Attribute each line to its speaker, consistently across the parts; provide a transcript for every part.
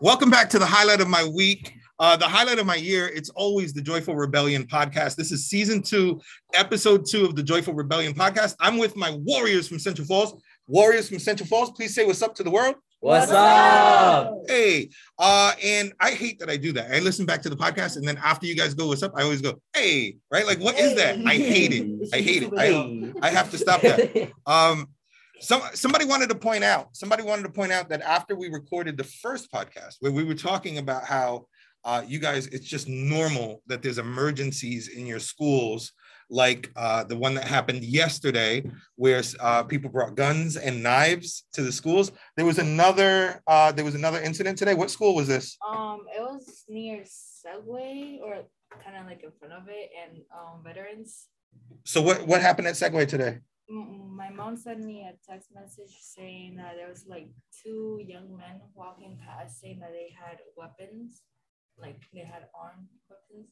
Speaker 1: Welcome back to the highlight of my week. Uh, the highlight of my year, it's always the Joyful Rebellion podcast. This is season two, episode two of the Joyful Rebellion podcast. I'm with my warriors from Central Falls. Warriors from Central Falls, please say what's up to the world.
Speaker 2: What's up?
Speaker 1: Hey, uh, and I hate that I do that. I listen back to the podcast, and then after you guys go, what's up? I always go, hey, right? Like, what is that? I hate it. I hate it. I, I have to stop that. Um, some somebody wanted to point out, somebody wanted to point out that after we recorded the first podcast, where we were talking about how uh, you guys, it's just normal that there's emergencies in your schools, like uh, the one that happened yesterday, where uh, people brought guns and knives to the schools. There was another, uh, there was another incident today. What school was this?
Speaker 3: Um, it was near Segue or kind of like in front of it, and um, veterans.
Speaker 1: So what what happened at Segue today?
Speaker 3: M- My mom sent me a text message saying that there was like two young men walking past, saying that they had weapons, like they had armed weapons.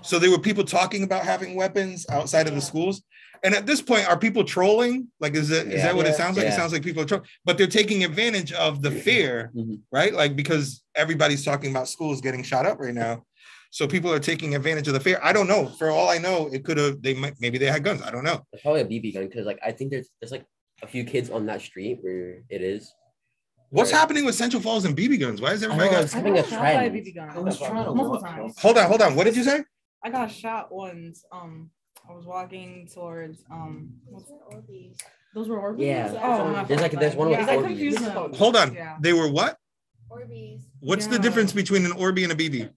Speaker 1: So there were people talking about having weapons outside of the schools. And at this point, are people trolling? Like, is it is
Speaker 2: Yeah.
Speaker 1: that what it sounds like? It sounds like people are trolling, but they're taking advantage of the fear,
Speaker 2: Mhm.
Speaker 1: right? Like because everybody's talking about schools getting shot up right now. So people are taking advantage of the fair. I don't know. For all I know, it could have they might maybe they had guns. I don't know.
Speaker 2: It's probably a BB gun because like I think there's there's like a few kids on that street where it is.
Speaker 1: What's
Speaker 2: Right.
Speaker 1: happening with Central Falls and BB guns? Why is everybody
Speaker 2: know,
Speaker 1: got
Speaker 2: it's having a trend.
Speaker 4: I was trying to
Speaker 5: Multiple times.
Speaker 1: hold on, hold on. What did you say?
Speaker 5: I got shot once. Um, I was walking towards um. what's-
Speaker 3: Orbeez.
Speaker 5: Those were Orbeez.
Speaker 2: Yeah.
Speaker 5: Oh, my
Speaker 2: There's like-
Speaker 5: fault.
Speaker 2: there's one with
Speaker 5: yeah, I
Speaker 2: Orbeez.
Speaker 5: confused them.
Speaker 1: Hold on.
Speaker 5: Yeah.
Speaker 1: They were what?
Speaker 3: Orbeez.
Speaker 1: What's the difference between an Orby and a BB?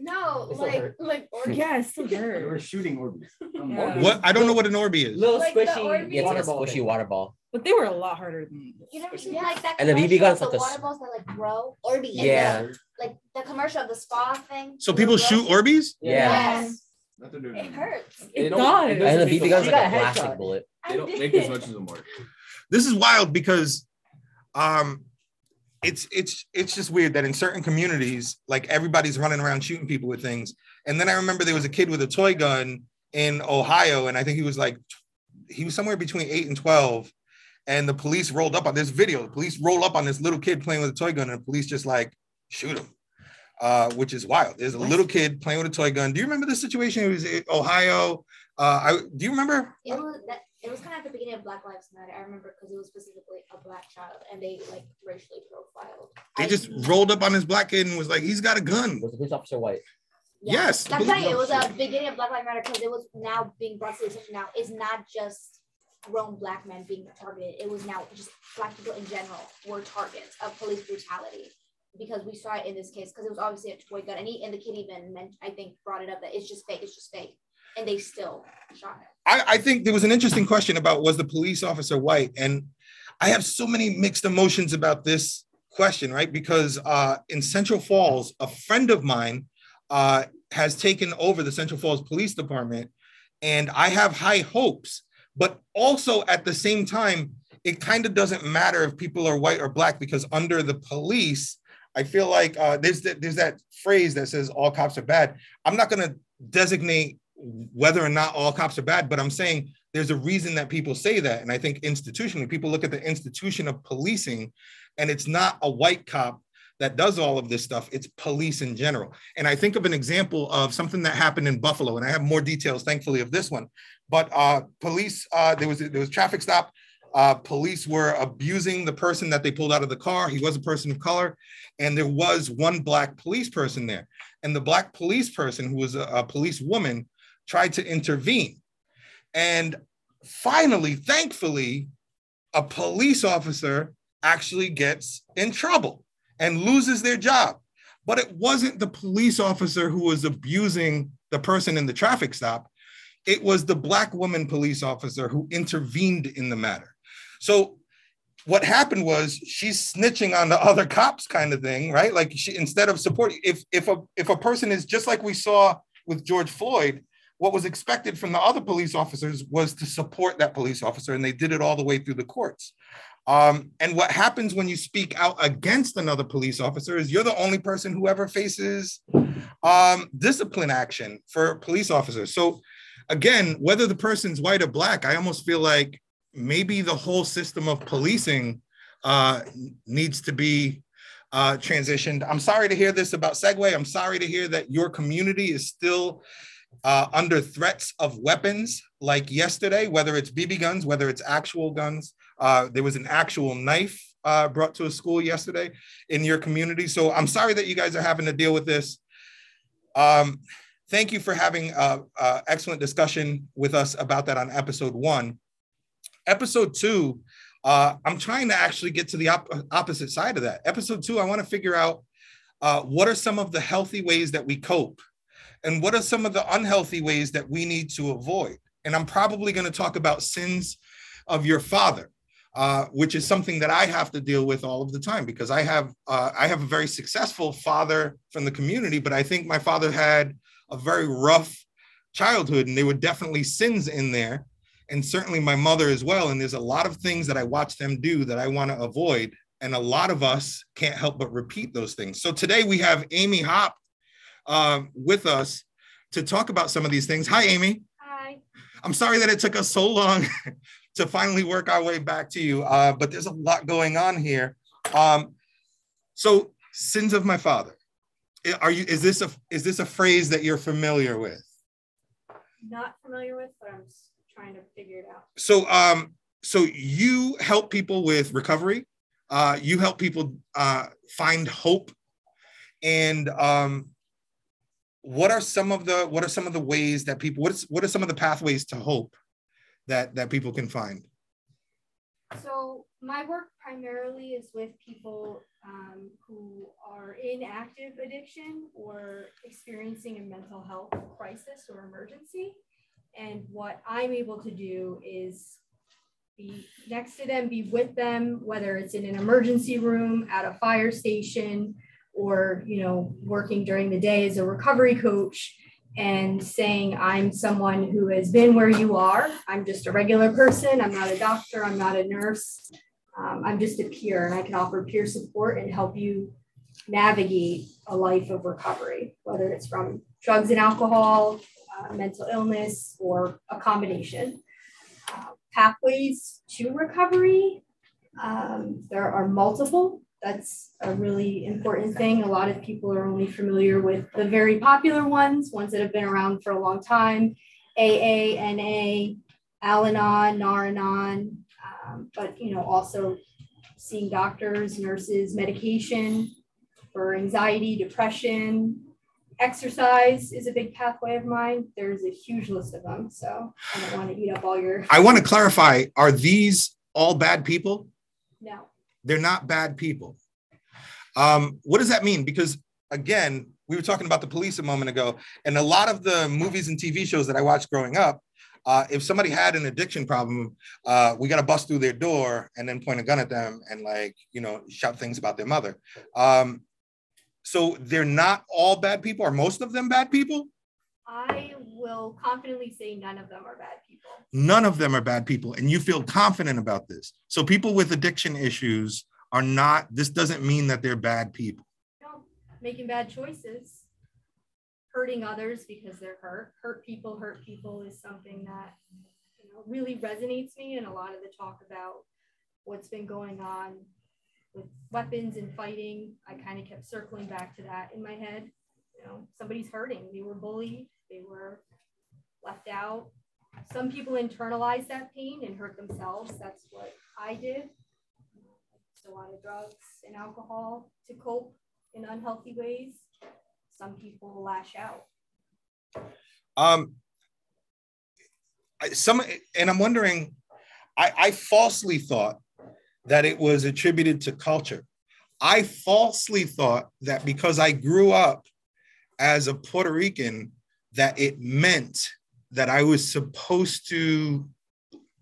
Speaker 3: No,
Speaker 4: It's still
Speaker 3: like
Speaker 4: hurt.
Speaker 3: like Orbeez.
Speaker 5: Yeah, it still
Speaker 4: They
Speaker 5: hurt.
Speaker 4: were shooting Orbeez.
Speaker 5: Yeah.
Speaker 1: What? I don't know what an Orby is.
Speaker 2: Little
Speaker 3: Like the
Speaker 2: squishy.
Speaker 3: Orbeez
Speaker 2: Yeah, it's like a
Speaker 4: water ball
Speaker 2: squishy
Speaker 4: thing.
Speaker 2: water ball.
Speaker 5: But they were a lot harder than.
Speaker 6: You never seen
Speaker 3: Yeah.
Speaker 6: like that
Speaker 2: And the BB
Speaker 6: commercial
Speaker 2: guns
Speaker 6: of
Speaker 2: like
Speaker 6: the
Speaker 2: a
Speaker 6: water balls that like grow? Orbeez.
Speaker 2: Yeah.
Speaker 6: Like the commercial of the spa thing.
Speaker 1: So people
Speaker 6: little
Speaker 1: shoot
Speaker 6: girls-
Speaker 1: Orbeez?
Speaker 2: Yeah.
Speaker 6: Yes.
Speaker 4: Not to do
Speaker 6: It hurts.
Speaker 5: It
Speaker 4: don't-
Speaker 5: does.
Speaker 2: And the
Speaker 4: doesn't
Speaker 2: BB gun's
Speaker 4: the-
Speaker 2: like a
Speaker 4: got a
Speaker 2: plastic
Speaker 4: headshot.
Speaker 2: bullet.
Speaker 6: I
Speaker 4: They don't make as much as a mark.
Speaker 1: this is wild because um it's it's it's just weird that in certain communities like everybody's running around shooting people with things. And then i remember there was a kid with a toy gun in ohio and i think he was like he was somewhere between 8 and 12 and the police rolled up on this video the police roll up on this little kid playing with a toy gun and the police just like shoot him uh, which is wild. There's a little kid playing with a toy gun. Do you remember this situation? It was in ohio uh, I, do you remember?
Speaker 6: It was that. It was kind of at the beginning of Black Lives Matter. I remember because it was specifically a black child, and they like racially profiled.
Speaker 1: they
Speaker 6: I-
Speaker 1: just rolled up on this black kid and was like he's got a gun
Speaker 2: Was the police officer white?
Speaker 6: Yeah.
Speaker 1: Yes.
Speaker 6: I'm telling you, it was uh, a beginning of Black Lives Matter because it was now being brought to the attention. Now it's not just grown black men being targeted. It was now just black people in general were targets of police brutality because we saw it in this case because it was obviously a toy gun, and he and the kid even meant I think brought it up that it's just fake, it's just fake, and they still shot him.
Speaker 1: I, I think there was an interesting question about was the police officer white, and I have so many mixed emotions about this question, right? Because uh, in Central Falls, a friend of mine uh, has taken over the Central Falls Police Department, and I have high hopes. But also at the same time, it kind of doesn't matter if people are white or black because under the police, I feel like uh, there's that, there's that phrase that says all cops are bad. I'm not going to designate whether or not all cops are bad, but I'm saying there's a reason that people say that. And I think institutionally, people look at the institution of policing, and it's not a white cop that does all of this stuff, it's police in general. And I think of an example of something that happened in Buffalo, and I have more details, thankfully, of this one. But uh, police, uh, there was there was traffic stop. Uh, police were abusing the person that they pulled out of the car. He was a person of color, and there was one black police person there. And the black police person, who was a, a police woman, tried to intervene. And finally, thankfully, a police officer actually gets in trouble and loses their job. But it wasn't the police officer who was abusing the person in the traffic stop. It was the black woman police officer who intervened in the matter. So what happened was she's snitching on the other cops kind of thing, right? Like she instead of supporting if if a if a person is just like we saw with George Floyd, what was expected from the other police officers was to support that police officer, and they did it all the way through the courts. Um, and what happens when you speak out against another police officer is you're the only person who ever faces um, discipline action for police officers. So, again, whether the person's white or black, I almost feel like maybe the whole system of policing uh, needs to be uh, transitioned. I'm sorry to hear this about Segue. I'm sorry to hear that your community is still uh, under threats of weapons like yesterday, whether it's BB guns, whether it's actual guns. Uh, there was an actual knife uh, brought to a school yesterday in your community. So I'm sorry that you guys are having to deal with this. Um, thank you for having an excellent discussion with us about that on episode one. Episode two, uh, I'm trying to actually get to the op- opposite side of that. Episode two, I want to figure out uh, what are some of the healthy ways that we cope and what are some of the unhealthy ways that we need to avoid. And I'm probably going to talk about sins of your father. Uh, which is something that I have to deal with all of the time because I have uh, I have a very successful father from the community, but I think my father had a very rough childhood, and there were definitely sins in there, and certainly my mother as well. And there's a lot of things that I watch them do that I want to avoid, and a lot of us can't help but repeat those things. So today we have Aimee Haupt uh, with us to talk about some of these things. Hi, Aimee.
Speaker 6: Hi.
Speaker 1: I'm sorry that it took us so long to finally work our way back to you. Uh, but there's a lot going on here. Um, so sins of my father. Are you? Is this a is this a phrase that you're familiar with?
Speaker 3: Not familiar with, but I'm trying to figure it out.
Speaker 1: So um, so you help people with recovery. Uh, you help people uh, find hope. And um, what are some of the what are some of the ways that people what's what are some of the pathways to hope that that people can find?
Speaker 3: So my work primarily is with people um, who are in active addiction or experiencing a mental health crisis or emergency. And what I'm able to do is be next to them, be with them, whether it's in an emergency room, at a fire station, or you know, working during the day as a recovery coach and saying, I'm someone who has been where you are. I'm just a regular person. I'm not a doctor. I'm not a nurse. Um, I'm just a peer, and I can offer peer support and help you navigate a life of recovery, whether it's from drugs and alcohol, uh, mental illness, or a combination. Uh, pathways to recovery, um, there are multiple that's a really important thing. A lot of people are only familiar with the very popular ones, ones that have been around for a long time AA, NA, Al Anon, Nar-Anon, um, but you know, also seeing doctors, nurses, medication for anxiety, depression. Exercise is a big pathway of mine. There's a huge list of them, so I don't want to eat up all your.
Speaker 1: I want to clarify: Are these all bad people?
Speaker 3: No.
Speaker 1: They're not bad people. Um, what does that mean? Because again, we were talking about the police a moment ago, and a lot of the movies and TV shows that I watched growing up, uh, if somebody had an addiction problem, uh, we got to bust through their door and then point a gun at them and like you know shout things about their mother. Um, so they're not all bad people. Are most of them bad people?
Speaker 3: I will confidently say none of them are bad people.
Speaker 1: None of them are bad people, and you feel confident about this. So people with addiction issues are not. This doesn't mean that they're bad people.
Speaker 3: No, making bad choices, hurting others because they're hurt. Hurt people, hurt people is something that you know really resonates me, and a lot of the talk about what's been going on with weapons and fighting. I kind of kept circling back to that in my head. You know, somebody's hurting. They were bullied. They were left out. Some people internalize that pain and hurt themselves. That's what I did. Used a lot of drugs and alcohol to cope in unhealthy ways. Some people lash out.
Speaker 1: Um, some, and I'm wondering, I, I falsely thought that it was attributed to culture. I falsely thought that because I grew up as a Puerto Rican, that it meant that I was supposed to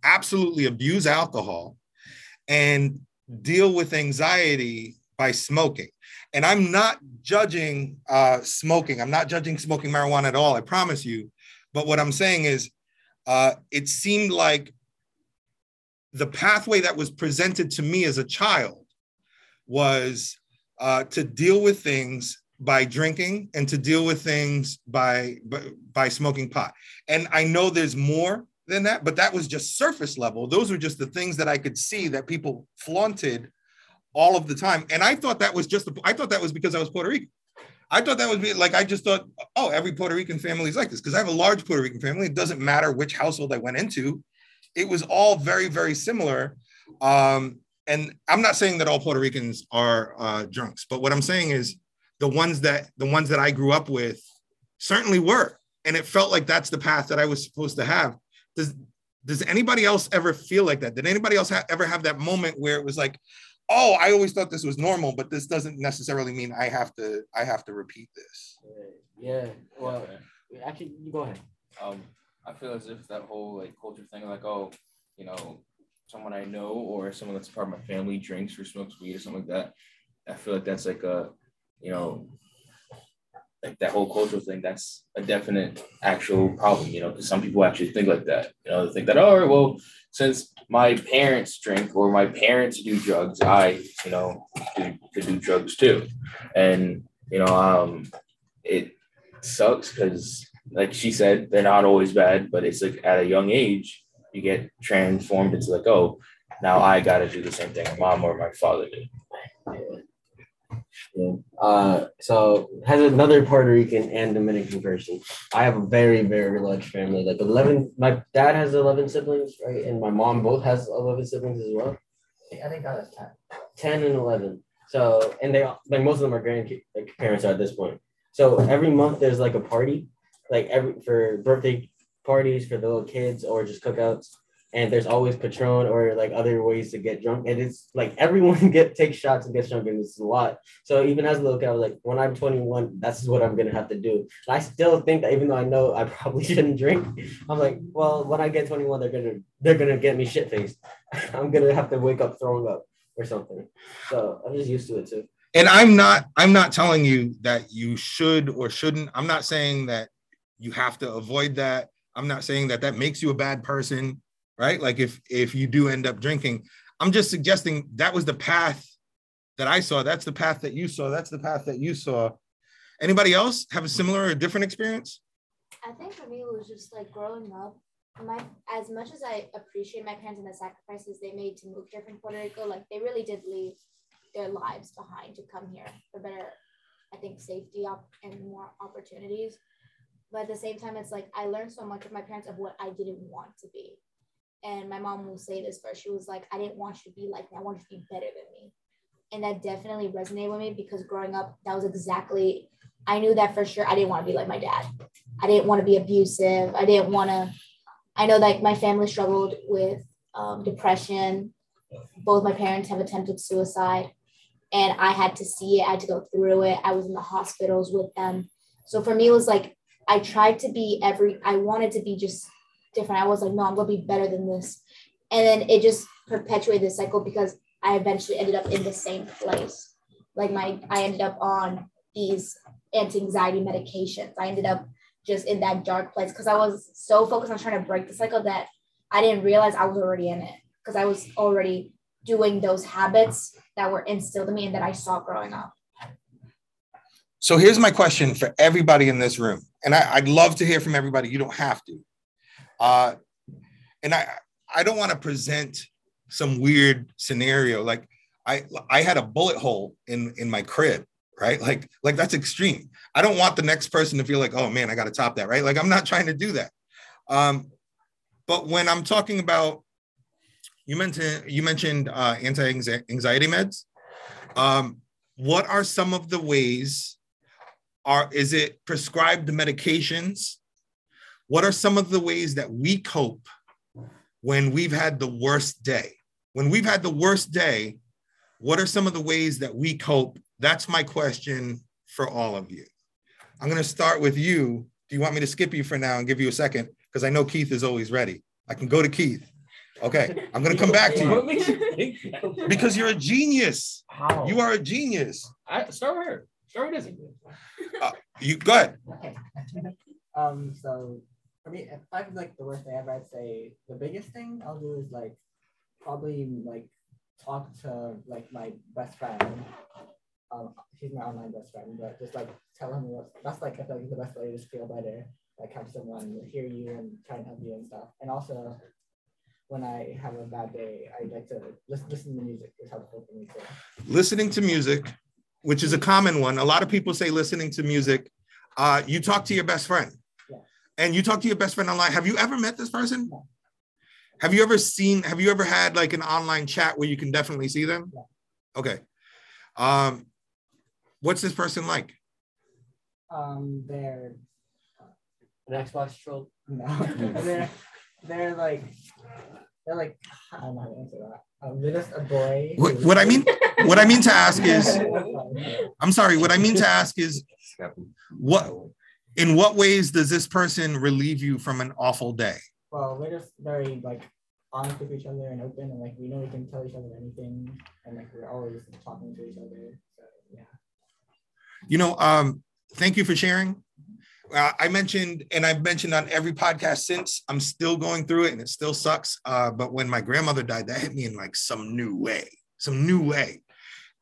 Speaker 1: absolutely abuse alcohol and deal with anxiety by smoking. And I'm not judging uh, smoking. I'm not judging smoking marijuana at all. I promise you. But what I'm saying is, uh, it seemed like the pathway that was presented to me as a child was uh, to deal with things by drinking and to deal with things by, by by smoking pot. And I know there's more than that, but that was just surface level. Those were just the things that I could see that people flaunted all of the time. And I thought that was just, I thought that was because I was Puerto Rican. I thought that would be like, I just thought, oh, every Puerto Rican family is like this because I have a large Puerto Rican family. It doesn't matter which household I went into. It was all very, very similar. Um, and I'm not saying that all Puerto Ricans are uh, drunks, but what I'm saying is the ones that the ones that I grew up with certainly were, and it felt like that's the path that I was supposed to have. Does does anybody else ever feel like that? Did anybody else ha- ever have that moment where it was like, oh, I always thought this was normal, but this doesn't necessarily mean I have to I have to repeat this.
Speaker 7: Yeah. Well, actually, you go ahead.
Speaker 8: um, I feel as if that whole like culture thing, like oh, you know, someone I know or someone that's part of my family drinks or smokes weed or something like that. I feel like that's like a, you know, like that whole cultural thing. That's a definite actual problem, you know, because some people actually think like that. You know, they think that oh, well, since my parents drink or my parents do drugs, I, you know, could, could do drugs too, and you know, um, it sucks because like she said, they're not always bad, but it's like at a young age, you get transformed into like, oh, now I gotta do the same thing my mom or my father did.
Speaker 7: Yeah. Uh, so has another Puerto Rican and Dominican person. I have a very very large family, like eleven. My dad has eleven siblings, right, and my mom both has eleven siblings as well.
Speaker 9: I think I was ten.
Speaker 7: 10 and 11 so and they like most of them are grandparents like parents at this point so every month there's like a party like every for birthday parties for the little kids or just cookouts and there's always patron or like other ways to get drunk and it's like everyone get takes shots and gets drunk and it's a lot. So even as a little kid I was like when i'm 21 that's what i'm gonna have to do. And i still think that even though i know i probably shouldn't drink i'm like well when i get 21 they're gonna they're gonna get me shit faced. I'm gonna have to wake up throwing up or something. So I'm just used to it too.
Speaker 1: and i'm not i'm not telling you that you should or shouldn't. I'm not saying that you have to avoid that. I'm not saying that that makes you a bad person right like if if you do end up drinking i'm just suggesting that was the path that i saw that's the path that you saw that's the path that you saw anybody else have a similar or different experience
Speaker 6: I think for me, it was just like growing up. My as much as I appreciate my parents and the sacrifices they made to move here from Puerto Rico, like they really did leave their lives behind to come here for better, I think, safety op- and more opportunities. But at the same time, it's like I learned so much of my parents of what I didn't want to be. And my mom will say this first. She was like, I didn't want you to be like me. I want you to be better than me. And that definitely resonated with me because growing up, that was exactly, I knew that for sure. I didn't want to be like my dad. I didn't want to be abusive. I didn't want to. I know that my family struggled with um, depression. Both my parents have attempted suicide, and I had to see it. I had to go through it. I was in the hospitals with them. So for me, it was like I tried to be every. I wanted to be just different. I was like, no, I'm gonna be better than this, and then it just perpetuated the cycle because I eventually ended up in the same place. Like my, I ended up on these anti-anxiety medications. I ended up just in that dark place because I was so focused on trying to break the cycle that I didn't realize I was already in it because I was already doing those habits that were instilled in me and that I saw growing up.
Speaker 1: So here's my question for everybody in this room, and I, I'd love to hear from everybody. You don't have to, uh, and I I don't want to present some weird scenario like I I had a bullet hole in in my crib, right? Like like that's extreme. I don't want the next person to feel like oh man I got to top that, right? Like I'm not trying to do that. Um, but when I'm talking about you mentioned you mentioned uh, anti-anxiety meds. Um, what are some of the ways are is it prescribed medications what are some of the ways that we cope when we've had the worst day when we've had the worst day what are some of the ways that we cope that's my question for all of you i'm going to start with you do you want me to skip you for now and give you a second because i know keith is always ready i can go to keith okay i'm going to come back to
Speaker 8: What
Speaker 1: you
Speaker 8: makes you think that?
Speaker 1: because you're a genius
Speaker 8: How?
Speaker 1: you are a genius
Speaker 8: I start with her. Start with Izzy.
Speaker 1: you go ahead
Speaker 9: Okay. um. So for me, if I could like the worst thing ever, I'd say the biggest thing I'll do is like probably like talk to like my best friend. Um, she's my online best friend, but just like tell him what that's like I feel like the best way to just feel better. Like have someone hear you and try and help you and stuff. And also, when I have a bad day, I like to listen, listen to music. It's helpful for me too.
Speaker 1: listening to music, which is a common one. A lot of people say listening to music. Uh, you talk to your best friend. And you talk to your best friend online. Have you ever met this person?
Speaker 9: No.
Speaker 1: Have you ever seen? Have you ever had like an online chat where you can definitely see them?
Speaker 9: Yeah.
Speaker 1: Okay. Um, what's this person like?
Speaker 9: Um, they're
Speaker 2: An Xbox troll.
Speaker 9: no, they're they're like they're like I'm not know how to answer that. Um, they're just a boy.
Speaker 1: What, what I mean, what I mean to ask is, I'm sorry. What I mean to ask is, what, in what ways does this person relieve you from an awful day?
Speaker 9: well, we're just very like honest with each other and open, and like we know we can tell each other anything, and like we're always talking to each other. So yeah.
Speaker 1: You know, um, thank you for sharing. Uh, I mentioned, and I've mentioned on every podcast since, I'm still going through it and it still sucks. Uh, but when my grandmother died, that hit me in like some new way, some new way.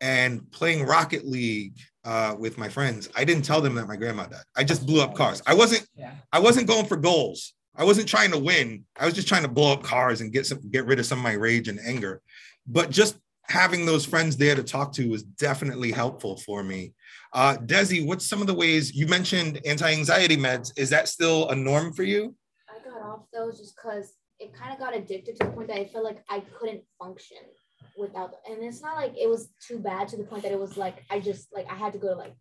Speaker 1: And playing Rocket League uh, with my friends, I didn't tell them that my grandma died. I just blew up cars. I wasn't,
Speaker 9: Yeah.
Speaker 1: I wasn't going for goals. I wasn't trying to win. I was just trying to blow up cars and get some, get rid of some of my rage and anger. But just having those friends there to talk to was definitely helpful for me. Uh, Desi, what's some of the ways you mentioned anti-anxiety meds? Is that still a norm for you?
Speaker 6: I got off those just because it kind of got addicted to the point that I felt like I couldn't function without. And it's not like it was too bad to the point that it was like I just like I had to go to like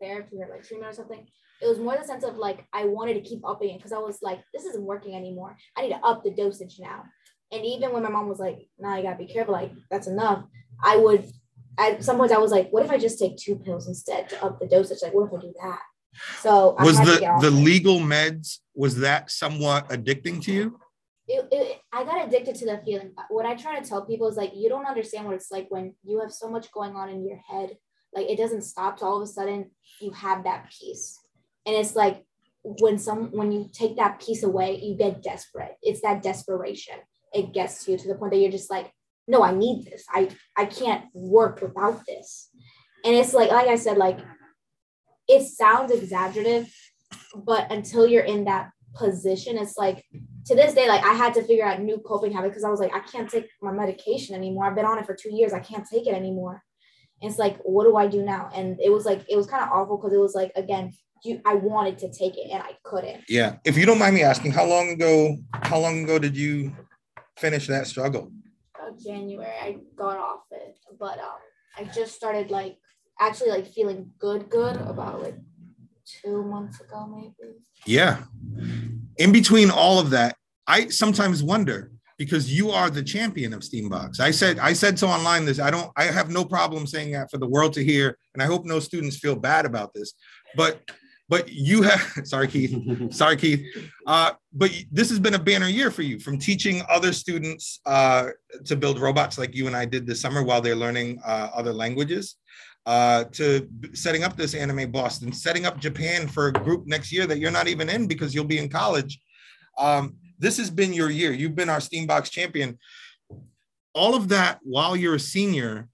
Speaker 6: therapy or like treatment or something. It was more the sense of like I wanted to keep upping it because I was like, this isn't working anymore. I need to up the dosage now. And even when my mom was like, nah, you gotta be careful, like that's enough, I would at some points I was like, what if I just take two pills instead to up the dosage? Like, what if I do that? So I
Speaker 1: Was the the legal meds was that somewhat addicting to you?
Speaker 6: It, it, I got addicted to the feeling. What I try to tell people is like, you don't understand what it's like when you have so much going on in your head. Like it doesn't stop. To all of a sudden, you have that peace, and it's like when some when you take that piece away, you get desperate. It's that desperation. It gets to you to the point that you're just like, no, I need this. I I can't work without this. And it's like, like I said, like it sounds exaggerative, but until you're in that position, it's like to this day, like I had to figure out new coping habits because I was like, I can't take my medication anymore. I've been on it for two years. I can't take it anymore. And it's like, what do I do now? And it was like, it was kind of awful because it was like, again, you, I wanted to take it and I couldn't.
Speaker 1: Yeah. If you don't mind me asking, how long ago? How long ago did you finish that struggle?
Speaker 6: Uh, January, I got off it, but um, I just started like actually like feeling good, good about like two months ago, maybe.
Speaker 1: Yeah. In between all of that, I sometimes wonder because you are the champion of STEAM Box. I said I said so online this. I don't I have no problem saying that for the world to hear and I hope no students feel bad about this. But but you have sorry Keith. Sorry Keith. Uh but this has been a banner year for you from teaching other students uh to build robots like you and I did this summer while they're learning uh, other languages uh, to setting up this anime Boston, setting up Japan for a group next year that you're not even in because you'll be in college. Um, this has been your year. You've been our STEAM Box champion. All of that while you're a senior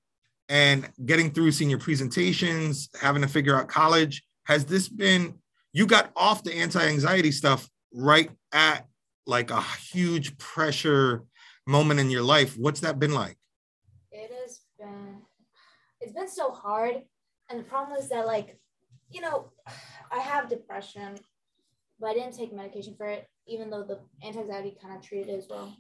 Speaker 1: and getting through senior presentations, having to figure out college. Has this been, you got off the anti anxiety stuff right at like a huge pressure moment in your life. What's that been like?
Speaker 6: It has been so hard. And the problem is that like, you know, I have depression, but I didn't take medication for it, even though the anti-anxiety kind of treated it as well.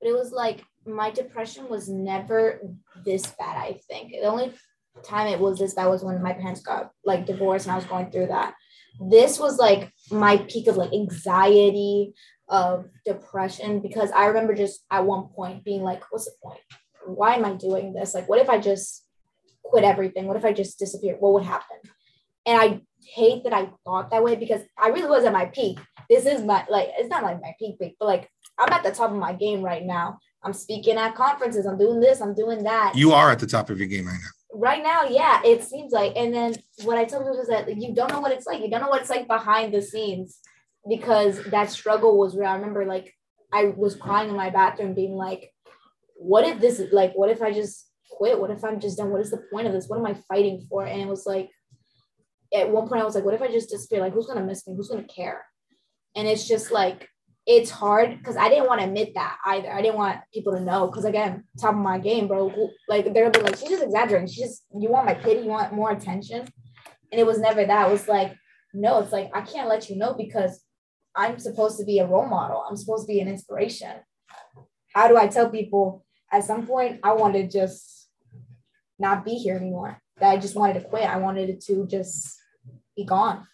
Speaker 6: But it was like my depression was never this bad, I think. The only time it was this bad was when my parents got like divorced and I was going through that. This was like my peak of like anxiety, of depression, because I remember just at one point being like, what's the point? Why am I doing this? Like, what if I just quit everything? What if I just disappeared? What would happen? And I hate that I thought that way because I really was at my peak. This is my like it's not like my peak peak, but like I'm at the top of my game right now. I'm speaking at conferences. I'm doing this. I'm doing that.
Speaker 1: You are at the top of your game right now.
Speaker 6: right now, yeah, it seems like. And then what I tell people is that you don't know what it's like. You don't know what it's like behind the scenes because that struggle was real. I remember like I was crying in my bathroom, being like, "What if this is like? What if I just quit? What if I'm just done? What is the point of this? What am I fighting for?" And it was like, at one point, I was like, "What if I just disappear? Like, who's gonna miss me? Who's gonna care?" And it's just like it's hard because I didn't want to admit that either. I didn't want people to know because again, top of my game, bro. Like they're gonna be like, she's just exaggerating. She just you want my pity, you want more attention, and it was never that. It was like, no, it's like I can't let you know because I'm supposed to be a role model. I'm supposed to be an inspiration. How do I tell people at some point I want to just not be here anymore? That I just wanted to quit. I wanted it to just be gone.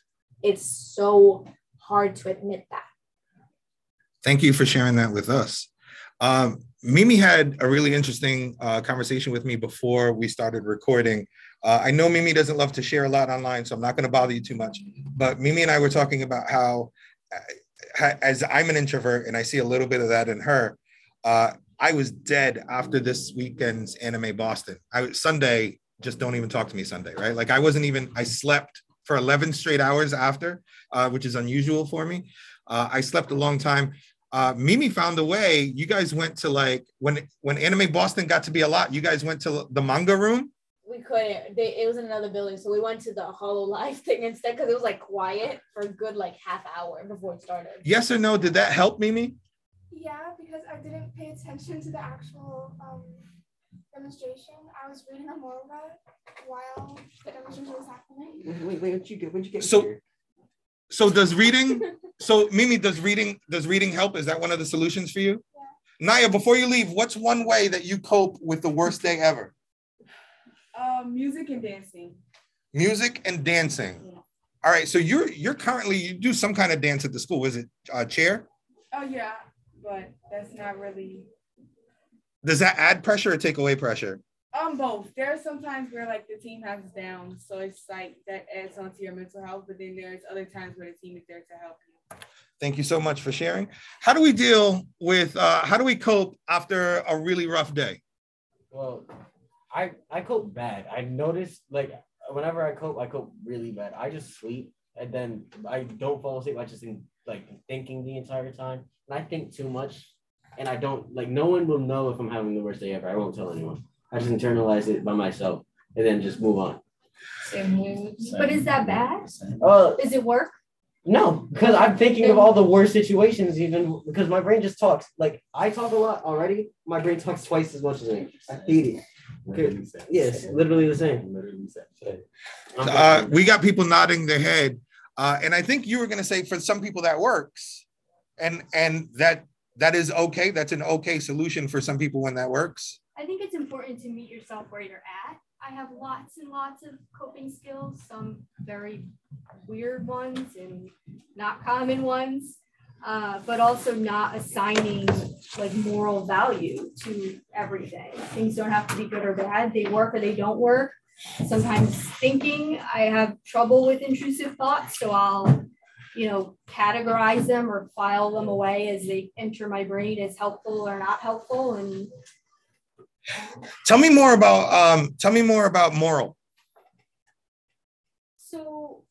Speaker 6: It's so hard to admit that.
Speaker 1: Thank you for sharing that with us. Um, Mimi had a really interesting uh, conversation with me before we started recording. Uh, I know Mimi doesn't love to share a lot online, so I'm not going to bother you too much. But Mimi and I were talking about how, uh, as I'm an introvert and I see a little bit of that in her, uh, I was dead after this weekend's Anime Boston. I was Sunday. Just don't even talk to me Sunday, right? Like I wasn't even. I slept for 11 straight hours after, uh, which is unusual for me. Uh, I slept a long time. Uh, Mimi found a way. You guys went to like when when Anime Boston got to be a lot. You guys went to the manga room.
Speaker 6: we couldn't. They, it was in another building, so we went to the Hololive thing instead because it was like quiet for a good like half hour before it started.
Speaker 1: Yes or no? Did that help Mimi?
Speaker 10: Yeah, because I didn't pay attention to the actual um, demonstration. I was reading a manga while the demonstration was happening.
Speaker 2: Wait, wait, when'd you get? When'd you get
Speaker 1: So-
Speaker 2: here?
Speaker 1: So does reading? So Mimi, does reading does reading help? Is that one of the solutions for you? Naya, before you leave, what's one way that you cope with the worst day ever?
Speaker 5: Um, music and dancing.
Speaker 1: Music and dancing.
Speaker 5: Yeah.
Speaker 1: All right. So you're you're currently you do some kind of dance at the school. Is it uh, chair?
Speaker 5: Oh yeah, but that's not really
Speaker 1: Does that add pressure or take away pressure?
Speaker 5: um both. There are some times where like the team has us down, so it's like that adds on to your mental health. But then there's other times where the team is there to help you.
Speaker 1: Thank you so much for sharing. How do we deal with uh, how do we cope after a really rough day?
Speaker 2: Well, I I cope bad. I noticed like whenever I cope, I cope really bad. I just sleep and then I don't fall asleep. I just think like thinking the entire time, and I think too much. And I don't like no one will know if I'm having the worst day ever. I won't tell anyone. I just internalize it by myself and then just move on.
Speaker 3: But is that bad?
Speaker 2: Uh,
Speaker 3: Is it work?
Speaker 2: no, because I'm thinking of all the worst situations, even because my brain just talks. Like I talk a lot already. My brain talks twice as much as me. I hate it. Okay. Yes, literally the same. I'm
Speaker 1: Uh, we got people nodding their head, uh, and I think you were going to say for some people that works, and and that that is okay. That's an okay solution for some people when that works.
Speaker 3: I think it's important to meet yourself where you're at. I have lots and lots of coping skills, some very weird ones and not common ones, uh, but also not assigning like moral value to everything. Things don't have to be good or bad, they work or they don't work. Sometimes thinking, I have trouble with intrusive thoughts, so I'll you know, categorize them or file them away as they enter my brain as helpful or not helpful. And
Speaker 1: Tell me more about um, tell me more about moral.
Speaker 3: so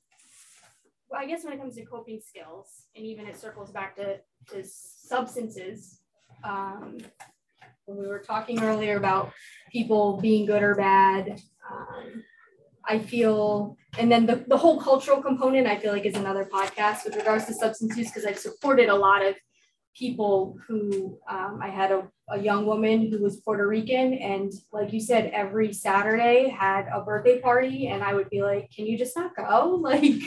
Speaker 3: well, I guess when it comes to coping skills, and even it circles back to, to substances, um, when we were talking earlier about people being good or bad, um, I feel, and then the, the whole cultural component, I feel like is another podcast with regards to substance use, because I've supported a lot of people who, um, I had a, a young woman who was Puerto Rican, and like you said, every Saturday had a birthday party, and I would be like, can you just not go? Like,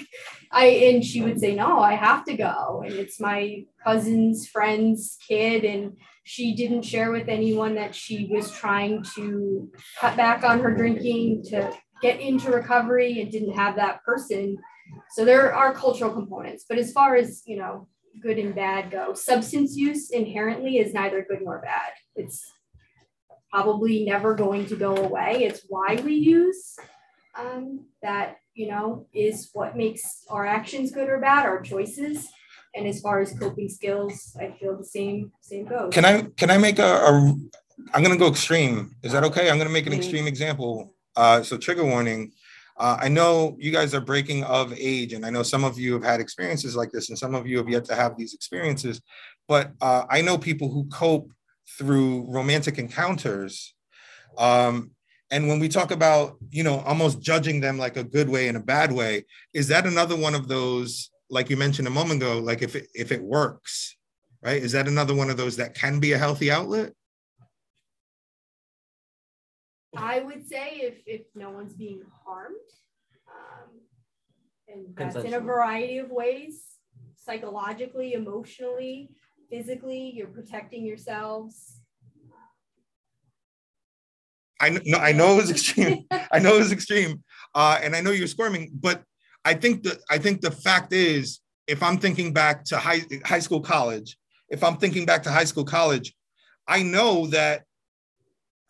Speaker 3: I, and she would say, no, I have to go, and it's my cousin's friend's kid, and she didn't share with anyone that she was trying to cut back on her drinking to get into recovery and didn't have that person. So there are cultural components, but as far as, you know, good and bad go, substance use inherently is neither good nor bad. It's probably never going to go away. It's why we use um, that, you know, is what makes our actions good or bad, our choices. And as far as coping skills, I feel the same same goes.
Speaker 1: Can I can I make a, a I'm gonna go extreme. Is that okay? I'm gonna make an extreme example. Uh, so trigger warning. Uh, I know you guys are breaking of age, and I know some of you have had experiences like this, and some of you have yet to have these experiences. But uh, I know people who cope through romantic encounters. Um, and when we talk about, you know, almost judging them like a good way and a bad way, is that another one of those, like you mentioned a moment ago, like if it, if it works, right? Is that another one of those that can be a healthy outlet?
Speaker 3: I would say if if no one's being harmed, um, and that's in a variety of ways, psychologically, emotionally, physically, you're protecting yourselves.
Speaker 1: I kn- no, I know it was extreme. I know it was extreme, uh, and I know you're squirming. But I think the I think the fact is, if I'm thinking back to high high school, college, if I'm thinking back to high school, college, I know that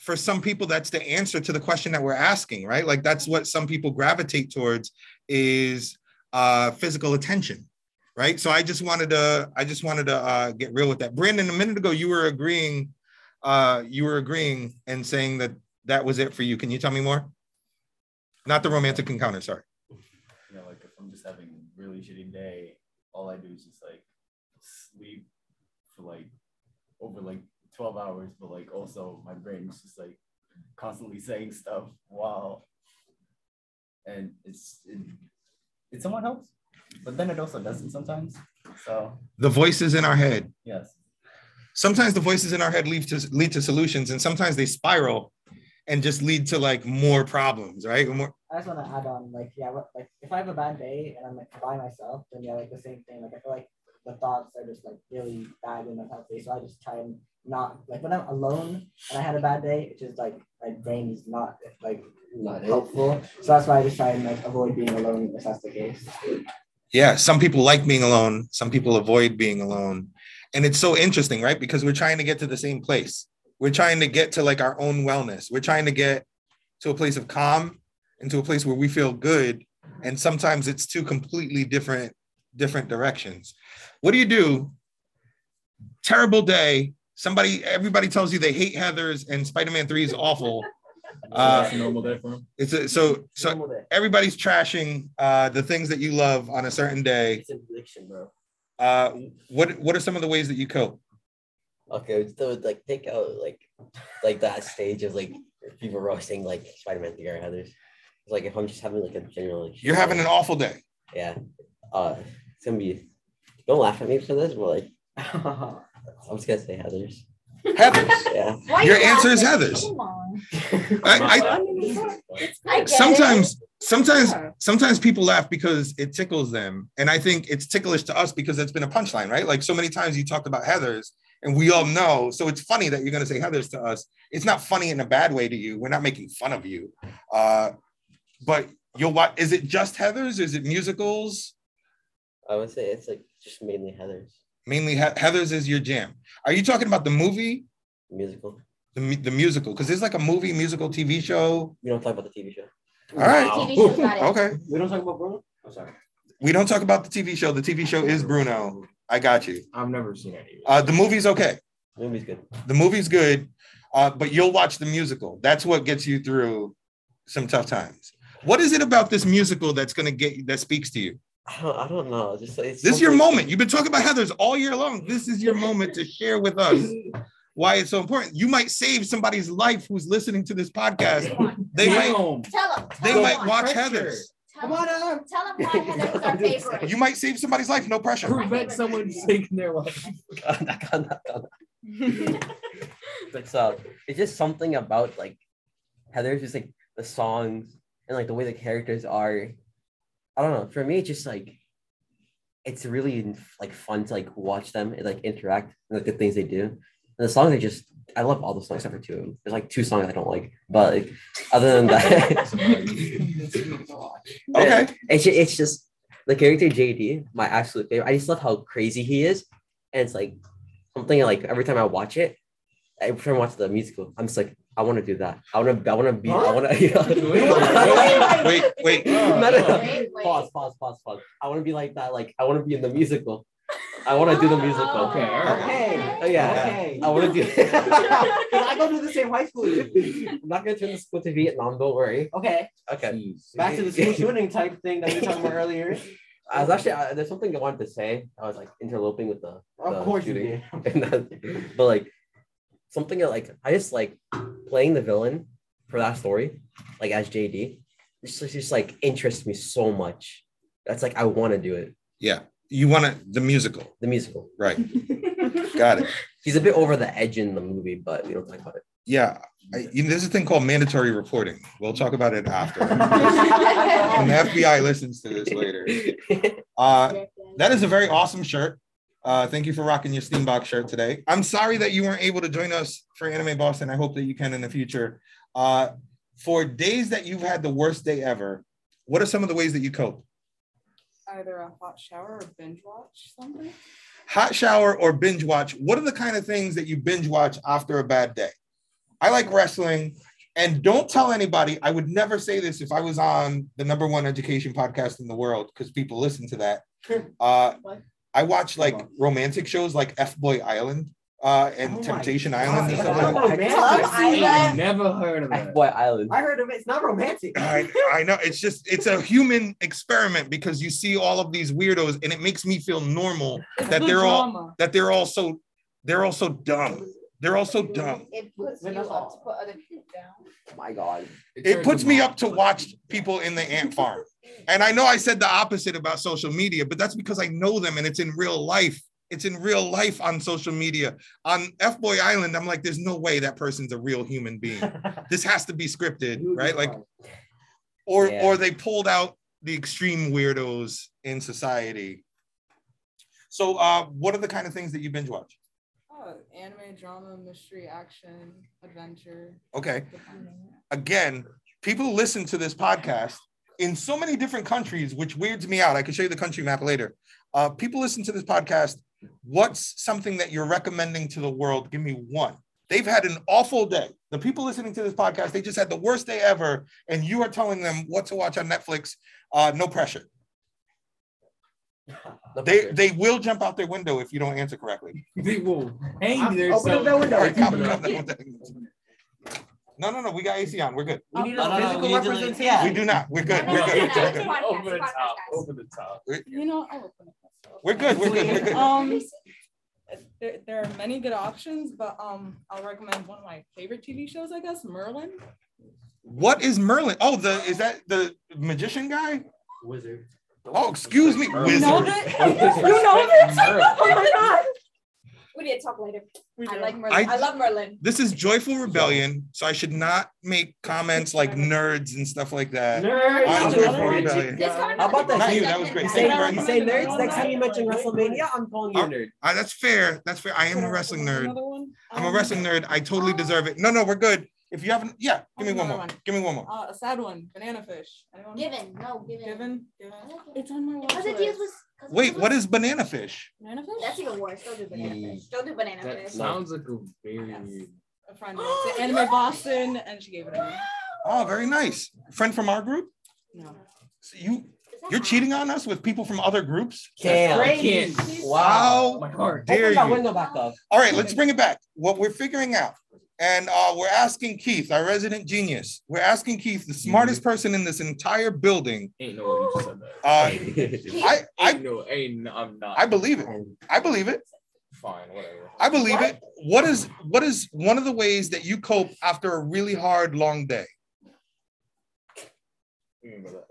Speaker 1: for some people that's the answer to the question that we're asking, right? Like that's what some people gravitate towards is uh, physical attention, right? So I just wanted to I just wanted to uh, get real with that. Brandon, a minute ago you were agreeing uh, you were agreeing and saying that that was it for you. Can you tell me more? Not the romantic encounter, sorry.
Speaker 4: You know, like if I'm just having a really shitty day, all I do is just like sleep for like over like 12 hours, but like also my brain is just like constantly saying stuff while and it's it, it somewhat helps, but then it also doesn't sometimes. So
Speaker 1: The voices in our head.
Speaker 4: yes.
Speaker 1: Sometimes the voices in our head lead to lead to solutions, and sometimes they spiral and just lead to like more problems, right? More,
Speaker 9: I just want to add on, like, yeah, like if I have a bad day and I'm like by myself, then yeah, like the same thing. Like I feel like the thoughts are just like really bad and unhealthy. So I just try and not like when I'm alone and I had a bad day, it's just like my brain is not like
Speaker 2: Not it.
Speaker 9: helpful. So that's why I just try and like avoid being alone if that's the case.
Speaker 1: yeah, some people like being alone, some people avoid being alone. And it's so interesting, right? Because we're trying to get to the same place. We're trying to get to like our own wellness. We're trying to get to a place of calm and to a place where we feel good. And sometimes it's two completely different different directions. What do you do? Terrible day. Somebody, everybody tells you they hate Heathers and Spider-Man 3 is awful. Uh,
Speaker 4: That's a normal day for him.
Speaker 1: it's a, so so
Speaker 2: day.
Speaker 1: everybody's trashing uh, the things that you love on a certain day.
Speaker 2: It's an addiction, bro.
Speaker 1: Uh, what what are some of the ways that you cope?
Speaker 7: Okay, so like take out like like that stage of like people roasting like Spider-Man three or Heathers. It's like if I'm just having like a general like
Speaker 1: You're having an awful day.
Speaker 7: yeah. Uh it's gonna be don't laugh at me for this, but like I'm just gonna say Heathers.
Speaker 1: Heathers.
Speaker 7: Yeah.
Speaker 6: Why
Speaker 1: Your
Speaker 6: you
Speaker 1: answer is? Heathers.
Speaker 6: Come.
Speaker 1: I,
Speaker 6: I
Speaker 1: I
Speaker 6: it.
Speaker 1: sometimes sometimes sometimes people laugh because it tickles them, and I think it's ticklish to us because it's been a punchline, right? Like so many times you talked about Heathers, and we all know. So it's funny that you're going to say Heathers to us. It's not funny in a bad way to you. We're not making fun of you, uh, but you'll watch. Is it just Heathers? Is it musicals?
Speaker 7: I would say it's like just mainly Heathers
Speaker 1: Mainly He- Heathers is your jam. Are you talking about the movie,
Speaker 7: musical.
Speaker 1: the, the musical? Because there's like a movie, musical, TV show.
Speaker 7: We don't talk about the TV show.
Speaker 1: All right.
Speaker 6: TV show's.
Speaker 1: Okay.
Speaker 2: We don't talk about Bruno. I'm sorry.
Speaker 1: We don't talk about the TV show. The TV show is Bruno. I got you.
Speaker 8: I've never seen any it.
Speaker 1: Uh, the movie's okay.
Speaker 7: The movie's good.
Speaker 1: The movie's good, uh, but you'll watch the musical. That's what gets you through some tough times. What is it about this musical that's going to get that speaks to you?
Speaker 7: I don't I don't know. Just like it's
Speaker 1: This is your moment. You've been talking about Heathers all year long. This is your moment to share with us why it's so important. You might save somebody's life who's listening to this podcast. They might
Speaker 6: Tell them.
Speaker 1: they
Speaker 6: tell
Speaker 1: might
Speaker 6: them.
Speaker 1: watch
Speaker 2: pressure.
Speaker 1: Heathers.
Speaker 6: Tell them, tell them why Heather was our favorite.
Speaker 1: You might save somebody's life, no pressure.
Speaker 8: Prevent someone taking their life.
Speaker 7: but so it's just something about like Heathers just like the songs and like the way the characters are. I don't know. For me, it's just like it's really like fun to like watch them and like interact and like the things they do. And the songs I just I love all the songs except for two. There's like two songs I don't like, but like, other than that,
Speaker 1: Okay.
Speaker 7: it's it's just the character JD, my absolute favorite. I just love how crazy he is, and it's like something like every time I watch it, every time I watch the musical, I'm just like, I want to do that. I want to, I want to be, I want to.
Speaker 1: Wait, wait.
Speaker 7: No, no, no.
Speaker 6: Wait, wait.
Speaker 7: Pause, pause, pause, pause. I want to be like that. Like I want to be in the musical. I want to do the musical.
Speaker 8: Okay, all right.
Speaker 9: Okay.
Speaker 7: Oh, yeah.
Speaker 9: Okay.
Speaker 7: I want to do.
Speaker 9: I go to the same high school.
Speaker 7: I'm not gonna turn the school to Vietnam. Don't worry.
Speaker 9: Okay.
Speaker 7: Okay.
Speaker 9: Back to the school shooting type thing that you were talking about earlier.
Speaker 7: I was actually uh, there's something I wanted to say. I was like interloping with the,
Speaker 9: Of
Speaker 7: the
Speaker 9: course you
Speaker 7: shooting.
Speaker 9: did.
Speaker 7: But like something that like I just like playing the villain for that story, like as JD. It's just, just like interests me so much. That's like I want to do it.
Speaker 1: Yeah. You want to the musical,
Speaker 7: the musical.
Speaker 1: right? Got it.
Speaker 7: He's a bit over the edge in the movie, but we don't talk about it.
Speaker 1: Yeah, I, you know, there's a thing called mandatory reporting. We'll talk about it after. when the FBI listens to this later. Uh, that is a very awesome shirt. Uh, thank you for rocking your STEAM Box shirt today. I'm sorry that you weren't able to join us for Anime Boston. I hope that you can in the future. Uh, for days that you've had the worst day ever, what are some of the ways that you cope?
Speaker 5: Either a hot shower or binge watch something.
Speaker 1: Hot shower or binge watch? What are the kind of things that you binge watch after a bad day? I like wrestling. And don't tell anybody, I would never say this if I was on the number one education podcast in the world, because people listen to that. Uh, I watch like romantic shows like F Boy Island uh, and
Speaker 9: Oh my
Speaker 1: Temptation
Speaker 9: God.
Speaker 1: Island and stuff
Speaker 9: Oh
Speaker 1: like that.
Speaker 9: my
Speaker 11: Love Island.
Speaker 8: Never heard of
Speaker 7: F Boy Island.
Speaker 9: I heard of it. It's not romantic.
Speaker 1: I, I know it's just it's a human experiment because you see all of these weirdos and it makes me feel normal that they're all that they're all so they're all so dumb. They're also dumb.
Speaker 11: It puts you up to put other people down.
Speaker 7: My God.
Speaker 1: It puts me up to watch people in the ant farm. And I know I said the opposite about social media, but that's because I know them and it's in real life. It's in real life on social media. On F Boy Island, I'm like, there's no way that person's a real human being. This has to be scripted, right? Like, or
Speaker 7: Yeah.
Speaker 1: or they pulled out the extreme weirdos in society. So, uh, what are the kind of things that you binge watch?
Speaker 5: Oh, anime, drama, mystery, action, adventure.
Speaker 1: Okay. Again, people listen to this podcast in so many different countries, which weirds me out. I can show you the country map later. Uh, people listen to this podcast. What's something that you're recommending to the world? Give me one. They've had an awful day. The people listening to this podcast, they just had the worst day ever, and you are telling them what to watch on Netflix. Uh, no pressure.
Speaker 7: No
Speaker 1: They they will jump out their window if you don't answer correctly.
Speaker 8: They will hang there.
Speaker 9: open up that window.
Speaker 1: All right, calm- calm down. No, no, no. We got AC on. We're good.
Speaker 9: We need a
Speaker 7: no, no,
Speaker 9: physical
Speaker 7: we need like-
Speaker 9: representation.
Speaker 7: yeah.
Speaker 1: We do not. We're good. We're good. We're
Speaker 6: no,
Speaker 1: good.
Speaker 6: it's a podcast,
Speaker 8: Over the top. Over the top.
Speaker 5: You know, I'll open it.
Speaker 1: We're good. We're good. We're good.
Speaker 5: Um, there, there are many good options, but um, I'll recommend one of my favorite TV shows, I guess, Merlin.
Speaker 1: What is Merlin? Oh, the is that the magician guy?
Speaker 7: Wizard.
Speaker 1: Oh, excuse me,
Speaker 5: You know
Speaker 1: wizard.
Speaker 5: that? you know this? Oh my god!
Speaker 6: We need to talk later.
Speaker 5: We
Speaker 6: I
Speaker 5: do.
Speaker 6: like Merlin.
Speaker 1: I-
Speaker 6: I, love Merlin.
Speaker 1: This is joyful rebellion, so I should not make comments like nerds and stuff like that.
Speaker 7: Nerd.
Speaker 1: I'm
Speaker 5: joyful
Speaker 1: joyful rebellion.
Speaker 7: How about that?
Speaker 1: Not you, that was great.
Speaker 7: You say,
Speaker 1: you very
Speaker 7: you
Speaker 1: much.
Speaker 7: say nerds. Next time you mention WrestleMania, I'm calling you a nerd.
Speaker 1: Uh, that's fair. That's fair. I am a wrestling nerd. I'm a
Speaker 5: Um,
Speaker 1: wrestling nerd. I totally deserve it. No, no, we're good. If you haven't, yeah, give me one more. Give me one more.
Speaker 5: Uh, a sad one, Banana Fish. Anyone?
Speaker 11: Given, no, given.
Speaker 5: Given, given.
Speaker 6: I like it.
Speaker 5: It's on my watch
Speaker 11: Because it deals
Speaker 5: list.
Speaker 11: with. 'cause it
Speaker 1: Wait,
Speaker 11: deals
Speaker 1: what
Speaker 11: with-
Speaker 1: is banana fish?
Speaker 5: Banana Fish?
Speaker 6: That's even worse. Don't do banana
Speaker 7: Mm.
Speaker 6: fish. Don't do banana
Speaker 8: That
Speaker 6: fish.
Speaker 8: sounds like a very.
Speaker 5: Yes. A friend went to Anime Boston and she gave it to me.
Speaker 1: Oh, very nice. Friend from our group.
Speaker 5: No.
Speaker 1: So you you're cheating on us with people from other groups.
Speaker 7: Damn.
Speaker 8: I can't.
Speaker 1: Wow.
Speaker 8: My heart.
Speaker 1: Dare
Speaker 7: Open that
Speaker 1: you?
Speaker 7: window back up.
Speaker 1: All right, let's bring it back. What we're figuring out, and uh, we're asking Keith, our resident genius, we're asking Keith, the smartest person in this entire building.
Speaker 8: Ain't no way you said that.
Speaker 1: Uh, I I
Speaker 8: ain't no, ain't I'm not.
Speaker 1: I believe it. I believe it.
Speaker 8: Fine, whatever.
Speaker 1: I believe it. What is what is one of the ways that you cope after a really hard long day?
Speaker 8: Remember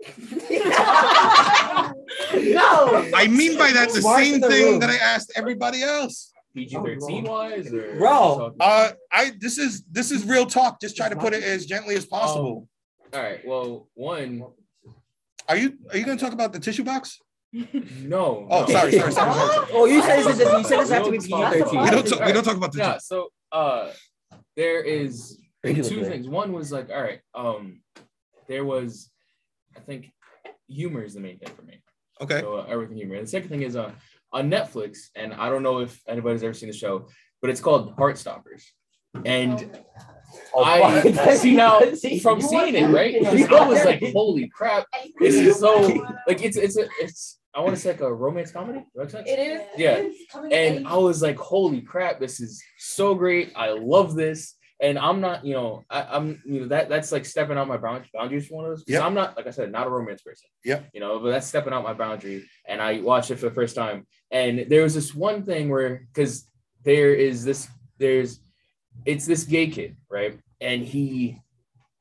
Speaker 9: No.
Speaker 1: I mean by that the
Speaker 7: Smart
Speaker 1: same
Speaker 7: the
Speaker 1: thing
Speaker 7: room.
Speaker 1: that I asked everybody else.
Speaker 8: PG thirteen wise or
Speaker 7: Bro.
Speaker 1: Uh, I this is this is real talk. Just try to put it as gently as possible.
Speaker 8: All right. Well, one,
Speaker 1: Are you are you going to talk about the tissue box?
Speaker 8: no.
Speaker 1: Oh,
Speaker 8: no.
Speaker 1: sorry, sorry, sorry, sorry.
Speaker 7: Oh, you said this. You said this has to be PG-13.
Speaker 1: We don't talk, we don't talk about the
Speaker 8: Yeah. So, uh, there is two things. One was like, all right, um, there was, I think, humor is the main thing for me.
Speaker 1: Okay.
Speaker 8: So uh, everything humor. And the second thing is uh, on Netflix, and I don't know if anybody's ever seen the show, but it's called Heartstoppers. And
Speaker 7: Oh,
Speaker 8: I
Speaker 7: fuck.
Speaker 8: see now from seeing it, right? I was like, holy crap! This is so like it's it's a it's I want to say like a romance comedy. Does that make sense?
Speaker 6: It is.
Speaker 8: Yeah.
Speaker 6: it is
Speaker 8: and I was like, "Holy crap! This is so great! I love this." And I'm not, you know, I, I'm, you know, that that's like stepping out my bound- boundaries for one of those.
Speaker 1: Yep.
Speaker 8: I'm not, like I said, not a romance person.
Speaker 1: Yeah.
Speaker 8: You know, but that's stepping out my boundary. And I watched it for the first time, and there was this one thing where, because there is this, there's, it's this gay kid, right? And he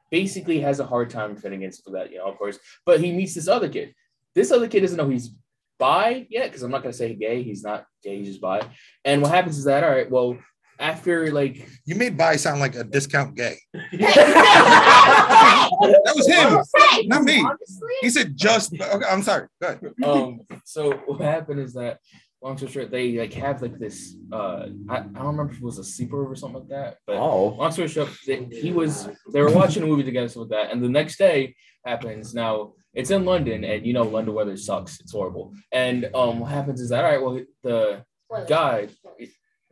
Speaker 8: basically has a hard time fitting in that, you know, of course. But he meets this other kid. This other kid doesn't know he's bi yet because I'm not gonna say gay. He's not gay. He's just bi. And what happens is that all right. Well, after like
Speaker 1: You made bi sound like a discount gay.
Speaker 6: that
Speaker 1: That was him,
Speaker 6: Hey,
Speaker 1: not me.
Speaker 6: honestly,
Speaker 1: He said just. Okay, I'm sorry. Go ahead.
Speaker 8: um so what happened is that long story short they like have like this uh I, I don't remember if it was a sleepover or something like that but
Speaker 7: Oh.
Speaker 8: long story short they, he was they were watching a movie together something like that and the next day happens now it's in london and you know london weather sucks it's horrible and um what happens is that all right well the guy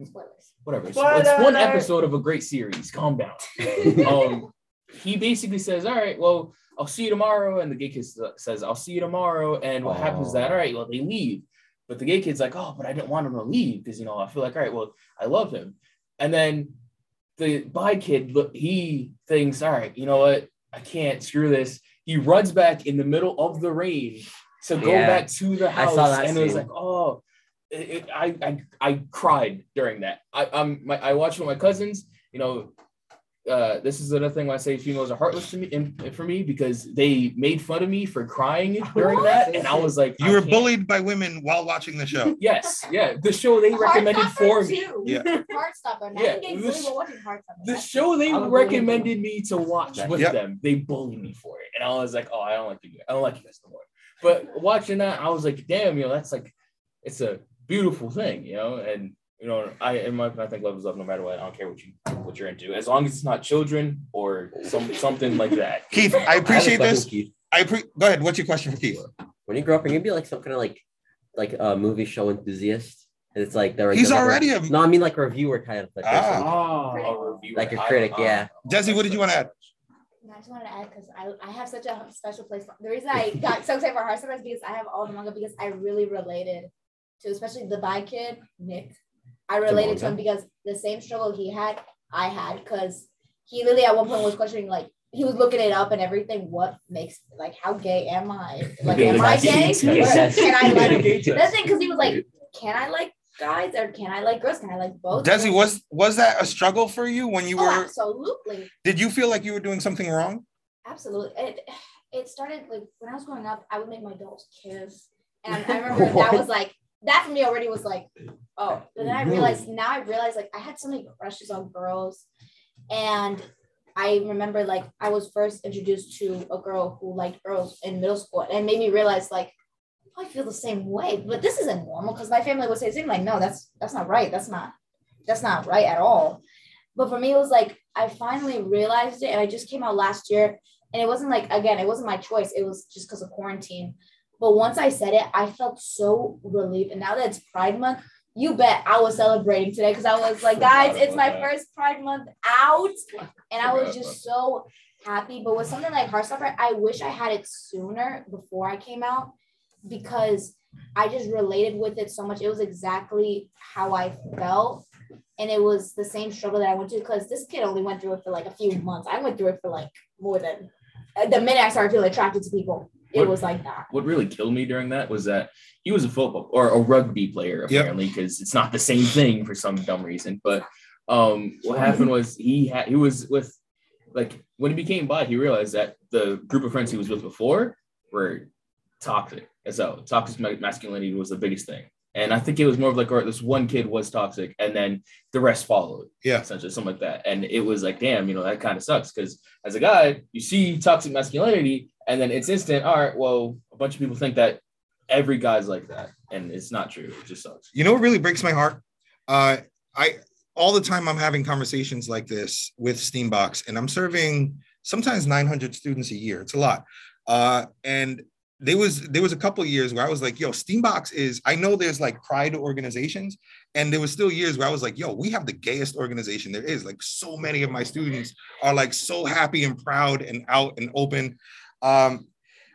Speaker 6: Spoilers.
Speaker 8: whatever. It's,
Speaker 5: Spoiler
Speaker 8: it's one episode of a great series. Calm down. Um he basically says all right well i'll see you tomorrow. And the gay kid says i'll see you tomorrow. And what happens is that all right well they leave. But the gay kid's like oh but i didn't want him to leave because you know i feel like all right well i love him. And then the bi kid look he thinks all right you know what? I can't screw this. He runs back in the middle of the rain to go
Speaker 7: Yeah.
Speaker 8: back to the
Speaker 7: I
Speaker 8: house
Speaker 7: saw that
Speaker 8: and it was like oh it, it- I, I I cried during that. I I'm my, I watched with my cousins. You know, uh, this is another thing why I say females are heartless to me and for me because they made fun of me for crying during that, and I was like,
Speaker 1: You
Speaker 8: I
Speaker 1: were
Speaker 8: can't-
Speaker 1: bullied by women while watching the show.
Speaker 8: Yes, yeah, the show they recommended for me.
Speaker 6: Too.
Speaker 1: Yeah.
Speaker 6: Heartstopper. Now
Speaker 8: Yeah,
Speaker 6: you getting
Speaker 8: this-
Speaker 6: bullied while watching Heartstopper.
Speaker 8: The show they
Speaker 7: I'm
Speaker 8: recommended me to watch with
Speaker 1: Yep.
Speaker 8: them, they bullied me for it, and I was like, oh, I don't like you. I don't like you guys no more. But watching that, I was like, damn, you know, that's like, it's a beautiful thing, you know, and you know, I in my I think love is love no matter what. I don't care what you what you're into, as long as it's not children or some something like that.
Speaker 1: Keith, I
Speaker 7: I have a
Speaker 1: appreciate
Speaker 7: question,
Speaker 1: this.
Speaker 7: Keith.
Speaker 1: I pre- go ahead. What's your question for Keith?
Speaker 7: When you grow up, are you gonna be like some kind of like like a movie show enthusiast? And it's like they're
Speaker 1: He's
Speaker 7: like,
Speaker 1: already a.
Speaker 7: no, I mean like a reviewer kind of like.
Speaker 1: Ah.
Speaker 8: Oh, a reviewer.
Speaker 7: Like a
Speaker 8: I-
Speaker 7: critic,
Speaker 8: I-
Speaker 7: yeah.
Speaker 1: Desi, what did you want to add?
Speaker 6: I just wanted to add because I, I have such a special place. For, the reason I got so excited for Heartstopper is because I have all the manga because I really related to, especially the bi kid, Nick. I related to him because the same struggle he had, I had because he literally at one point was questioning like he was looking it up and everything. What makes like how gay am I? Like am I gay? Or can I like
Speaker 8: Gay test.
Speaker 6: that's the thing because he was like, can I like guys or can I like girls? Can I like both?
Speaker 1: Desi, was was that a struggle for you when you
Speaker 6: oh,
Speaker 1: were?
Speaker 6: absolutely.
Speaker 1: Did you feel like you were doing something wrong?
Speaker 6: Absolutely. It it started like when I was growing up, I would make my dolls kiss. And I remember that was like that for me already was like, oh, but then I realized now I realized like I had so many crushes on girls. And I remember like I was first introduced to a girl who liked girls in middle school and it made me realize like oh, I feel the same way, but this isn't normal because my family would say the same like, no, that's that's not right. That's not that's not right at all. But for me, it was like I finally realized it, and I just came out last year, and it wasn't like again, it wasn't my choice. It was just because of quarantine. But once I said it, I felt so relieved. And now that it's Pride Month, you bet I was celebrating today because I was like, guys, it's my first Pride Month out, and I was just so happy. But with something like Heartstopper, I wish I had it sooner before I came out because I just related with it so much. It was exactly how I felt. And it was the same struggle that I went through because this kid only went through it for like a few months. I went through it for like more than the minute I started feeling attracted to people. It
Speaker 8: What-
Speaker 6: was like that.
Speaker 8: What really killed me during that was that he was a football or a rugby player apparently because it's not the same thing for some dumb reason. But um, what happened was he had he was with like when he became bi, he realized that the group of friends he was with before were toxic. And so toxic masculinity was the biggest thing. And I think it was more of like, all right, this one kid was toxic, and then the rest followed.
Speaker 1: Yeah.
Speaker 8: essentially something like that. And it was like, damn, you know, that kind of sucks because as a guy, you see toxic masculinity, and then it's instant. All right, well, a bunch of people think that every guy's like that, and it's not true. It just sucks.
Speaker 1: You know what really breaks my heart? Uh, I all the time I'm having conversations like this with STEAM Box, and I'm serving sometimes 900 students a year. It's a lot. Uh, and there was there was a couple years where I was like, yo, STEAM Box is. I know there's like pride organizations, and there was still years where I was like, yo, we have the gayest organization there is. Like so many of my students are like so happy and proud and out and open. Um,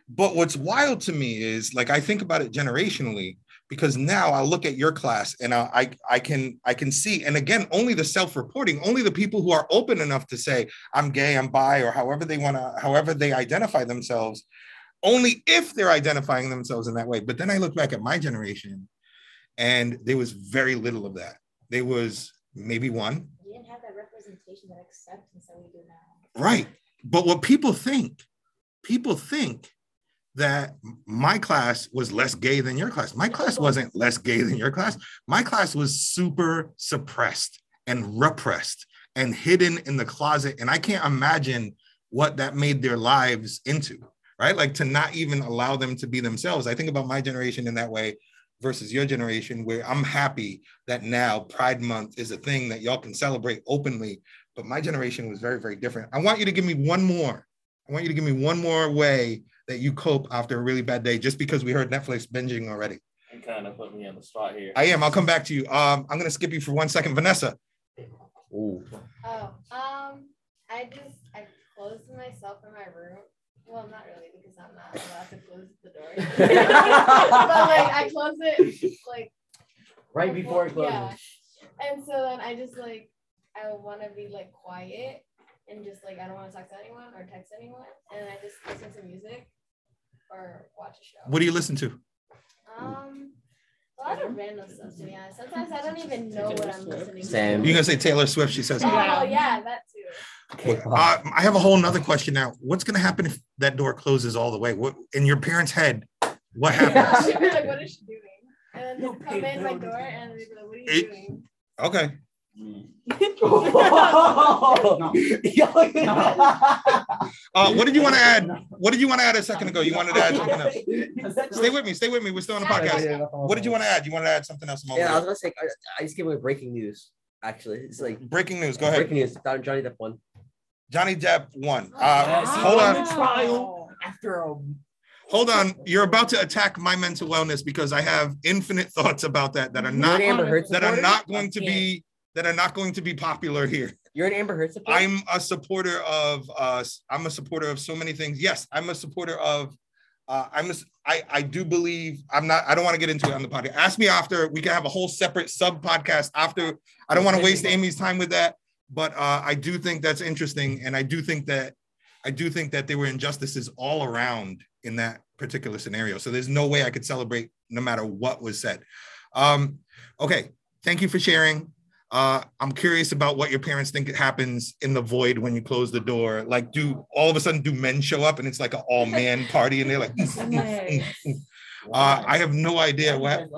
Speaker 1: but what's wild to me is like I think about it generationally because now I look at your class and I, I I can I can see and again only the self-reporting only the people who are open enough to say I'm gay I'm bi or however they want to however they identify themselves only if they're identifying themselves in that way but then I look back at my generation and there was very little of that there was maybe one
Speaker 6: we didn't have that representation, that acceptance that we do now.
Speaker 1: Right. But what people think, people think that my class was less gay than your class. My class wasn't less gay than your class. My class was super suppressed and repressed and hidden in the closet. And I can't imagine what that made their lives into, right? Like to not even allow them to be themselves. I think about my generation in that way versus your generation, where I'm happy that now Pride Month is a thing that y'all can celebrate openly. But my generation was very, very different. I want you to give me one more. I want you to give me one more way that you cope after a really bad day, just because we heard Netflix binging already.
Speaker 8: You kind of put me on the spot here.
Speaker 1: I am. I'll come back to you. Um, I'm gonna skip you for one second, Vanessa.
Speaker 7: Ooh.
Speaker 12: Oh, um, I just I closed myself in my room. Well, not really because I'm not allowed to close the door. but like I close it like
Speaker 2: Right before it closes.
Speaker 12: Yeah. And so then I just like I want to be like quiet and just like I don't want to talk to anyone or text anyone, and I just listen to music or watch a show.
Speaker 1: What do you listen to?
Speaker 12: Um, a lot of random stuff to be honest. Sometimes I don't even know what I'm listening
Speaker 7: Sam.
Speaker 1: You're gonna say Taylor Swift? She says.
Speaker 12: to. Oh yeah, that too.
Speaker 1: Uh, I have a whole nother question now. What's gonna happen if that door closes all the way? What in your parents' head? What happens?
Speaker 12: She'd like, "What is she doing?" And then they'd come in my door and they'd be like, "What are you
Speaker 1: It-
Speaker 12: doing?"
Speaker 1: Okay. Uh, what did you want to add? What did you want to add a second ago? You wanted to add something else. Stay with me. Stay with me. We're still on the podcast. What did you want to add? You want to add something else?
Speaker 7: Yeah, I was gonna say I, I just came with breaking news. Actually, it's like
Speaker 1: breaking news. Go ahead.
Speaker 7: Breaking news. Johnny Depp won.
Speaker 1: Johnny Depp won. Uh,
Speaker 7: Yes,
Speaker 1: hold
Speaker 7: won
Speaker 1: on.
Speaker 9: trial after a
Speaker 1: Hold on. You're about to attack my mental wellness because I have infinite thoughts about that that are not
Speaker 7: an Amber Heard
Speaker 1: that are
Speaker 7: supporter?
Speaker 1: not going to be that are not going to be popular here.
Speaker 7: You're an Amber Heard supporter.
Speaker 1: I'm a supporter of uh I'm a supporter of so many things. Yes, I'm a supporter of uh I'm a, I I do believe I'm not I don't want to get into it on the podcast. Ask me after we can have a whole separate sub podcast after. I don't want to waste Aimee's time with that, but uh I do think that's interesting and I do think that I do think that there were injustices all around in that particular scenario. So there's no way I could celebrate no matter what was said. Um okay, thank you for sharing. Uh, I'm curious about what your parents think happens in the void when you close the door. Like, do all of a sudden do men show up and it's like an all man party and they're like, uh, I have no idea what.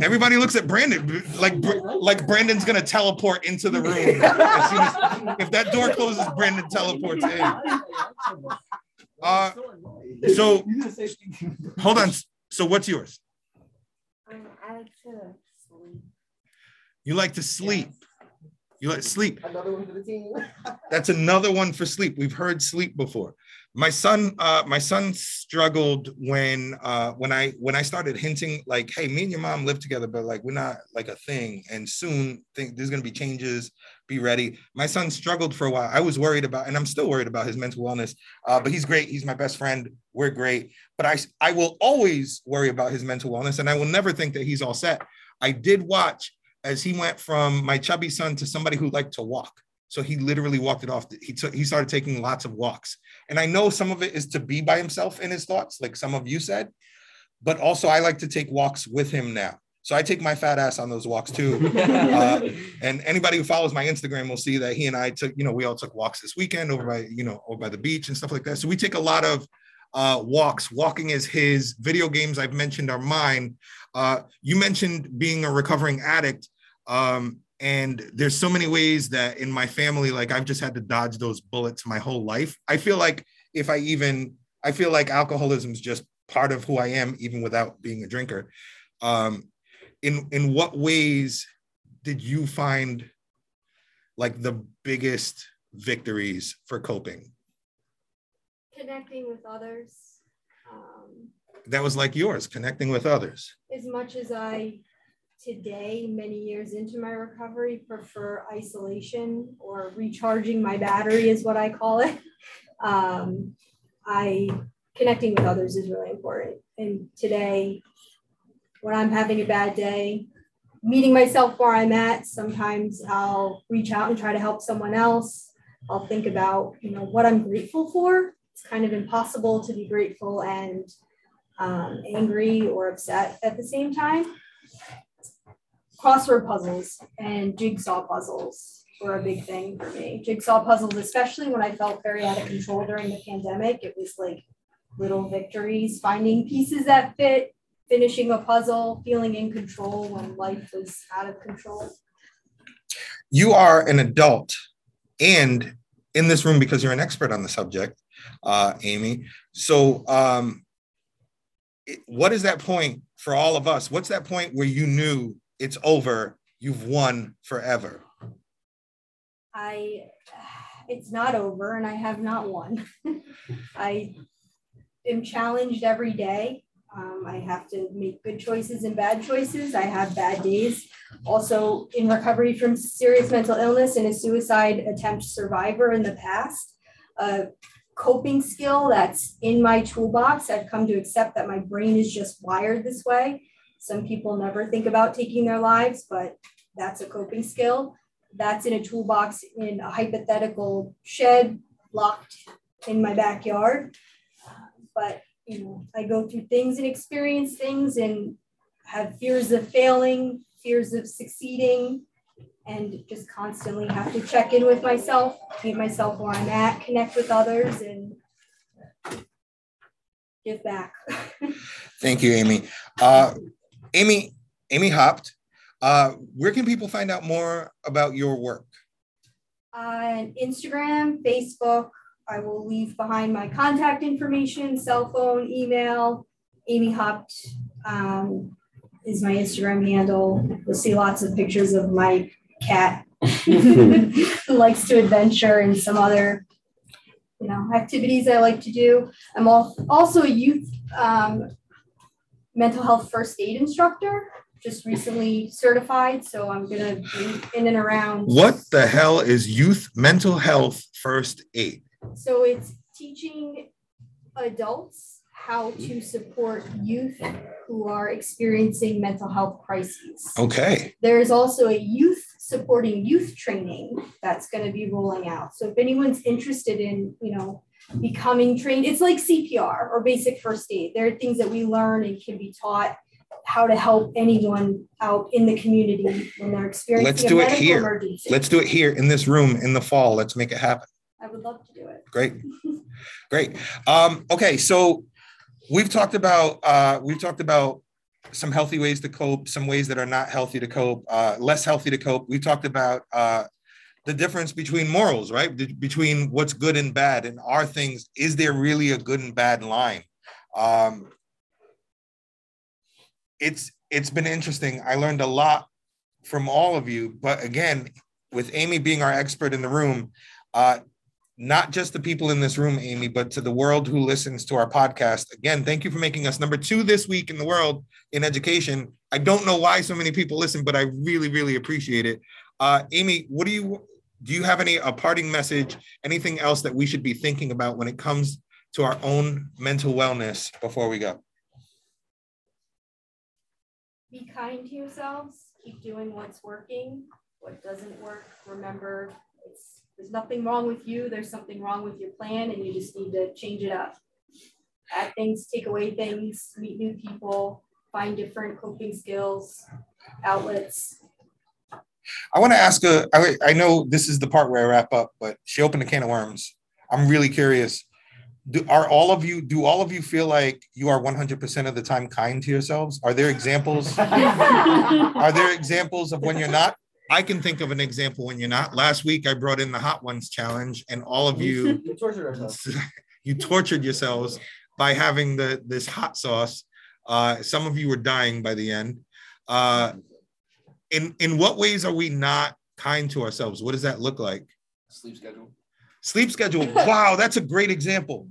Speaker 1: Everybody looks at Brandon like like Brandon's gonna teleport into the room as soon as if that door closes. Brandon teleports in. Uh, so hold on. So what's yours?
Speaker 12: Um, I like to sleep.
Speaker 1: You like to sleep. You like sleep.
Speaker 2: Another one for the team.
Speaker 1: That's another one for sleep. We've heard sleep before. My son, uh, my son struggled when uh, when I when I started hinting like, hey, me and your mom live together, but like we're not like a thing. And soon think there's gonna be changes. Be ready. My son struggled for a while. I was worried about, and I'm still worried about his mental wellness. Uh, but he's great. He's my best friend. We're great. But I I will always worry about his mental wellness, and I will never think that he's all set. I did watch as he went from my chubby son to somebody who liked to walk. So he literally walked it off. He took he started taking lots of walks. And I know some of it is to be by himself in his thoughts, like some of you said, but also I like to take walks with him now. So I take my fat ass on those walks too. Uh, and anybody who follows my Instagram will see that he and I took, you know, we all took walks this weekend over by, you know, over by the beach and stuff like that. So we take a lot of uh, walks. Walking is his. Video games I've mentioned are mine. Uh, you mentioned being a recovering addict. Um, and there's so many ways that in my family, like I've just had to dodge those bullets my whole life. I feel like if I even, I feel like alcoholism is just part of who I am, even without being a drinker. Um, in in what ways did you find like the biggest victories for coping?
Speaker 3: Connecting with others. Um,
Speaker 1: That was like yours, connecting with others.
Speaker 3: as much as I today, many years into my recovery, prefer isolation or recharging my battery is what I call it. Um, I connecting with others is really important. And today, when I'm having a bad day, meeting myself where I'm at, sometimes I'll reach out and try to help someone else. I'll think about, you know, what I'm grateful for. It's kind of impossible to be grateful and um, angry or upset at the same time. Crossword puzzles and jigsaw puzzles were a big thing for me. Jigsaw puzzles, especially when I felt very out of control during the pandemic, it was like little victories, finding pieces that fit, finishing a puzzle, feeling in control when life was out of control.
Speaker 1: You are an adult and in this room because you're an expert on the subject, uh, Aimee. So, um, what is that point for all of us? What's that point where you knew it's over, you've won forever?
Speaker 3: I, it's not over and I have not won. I am challenged every day. Um, I have to make good choices and bad choices. I have bad days. Also, in recovery from serious mental illness and a suicide attempt survivor in the past, a coping skill that's in my toolbox. I've come to accept that my brain is just wired this way. Some people never think about taking their lives, but that's a coping skill that's in a toolbox in a hypothetical shed locked in my backyard. But, you know, I go through things and experience things and have fears of failing, fears of succeeding, and just constantly have to check in with myself, meet myself where I'm at, connect with others, and give back.
Speaker 1: Thank you, Aimee. Uh, Aimee, Aimee Haupt, uh, where can people find out more about your work?
Speaker 3: on Instagram, Facebook. I will leave behind my contact information, cell phone, email. Aimee Haupt um, is my Instagram handle. You'll see lots of pictures of my cat who likes to adventure and some other, you know, activities I like to do. I'm also a youth um, mental health first aid instructor. Just recently certified, so I'm gonna be in and around
Speaker 1: What the hell is youth mental health first aid?
Speaker 3: So it's teaching adults how to support youth who are experiencing mental health crises.
Speaker 1: Okay.
Speaker 3: There is also a youth supporting youth training that's going to be rolling out. So if anyone's interested in, you know, becoming trained, it's like CPR or basic first aid. There are things that we learn and can be taught how to help anyone out in the community when they're experiencing
Speaker 1: Let's do it here.
Speaker 3: emergency.
Speaker 1: Let's do it here in this room in the fall. Let's make it happen.
Speaker 3: I would love to do it.
Speaker 1: Great. Great. Um, okay, so we've talked about uh, we've talked about some healthy ways to cope, some ways that are not healthy to cope, uh, less healthy to cope. We talked about uh, the difference between morals, right? Between what's good and bad, and are things. Is there really a good and bad line? Um, it's it's been interesting. I learned a lot from all of you, but again, with Aimee being our expert in the room, uh, not just the people in this room, Aimee, but to the world who listens to our podcast. Again, thank you for making us number two this week in the world in education. I don't know why so many people listen, but I really, really appreciate it. Uh, Aimee, what do you do? You have any a parting message? Anything else that we should be thinking about when it comes to our own mental wellness before we go?
Speaker 3: be kind to yourselves keep doing what's working what doesn't work remember it's there's nothing wrong with you there's something wrong with your plan and you just need to change it up add things take away things meet new people find different coping skills outlets
Speaker 1: I want to ask a. I, I know this is the part where I wrap up, but she opened a can of worms. I'm really curious. Do, are all of you? Do all of you feel like you are 100% of the time kind to yourselves? Are there examples? are there examples of when you're not? I can think of an example when you're not. Last week I brought in the hot ones challenge, and all of you
Speaker 2: We tortured ourselves.
Speaker 1: you tortured yourselves by having the this hot sauce. Uh, some of you were dying by the end. Uh, in in what ways are we not kind to ourselves? What does that look like?
Speaker 8: Sleep schedule.
Speaker 1: Sleep schedule. Wow, that's a great example.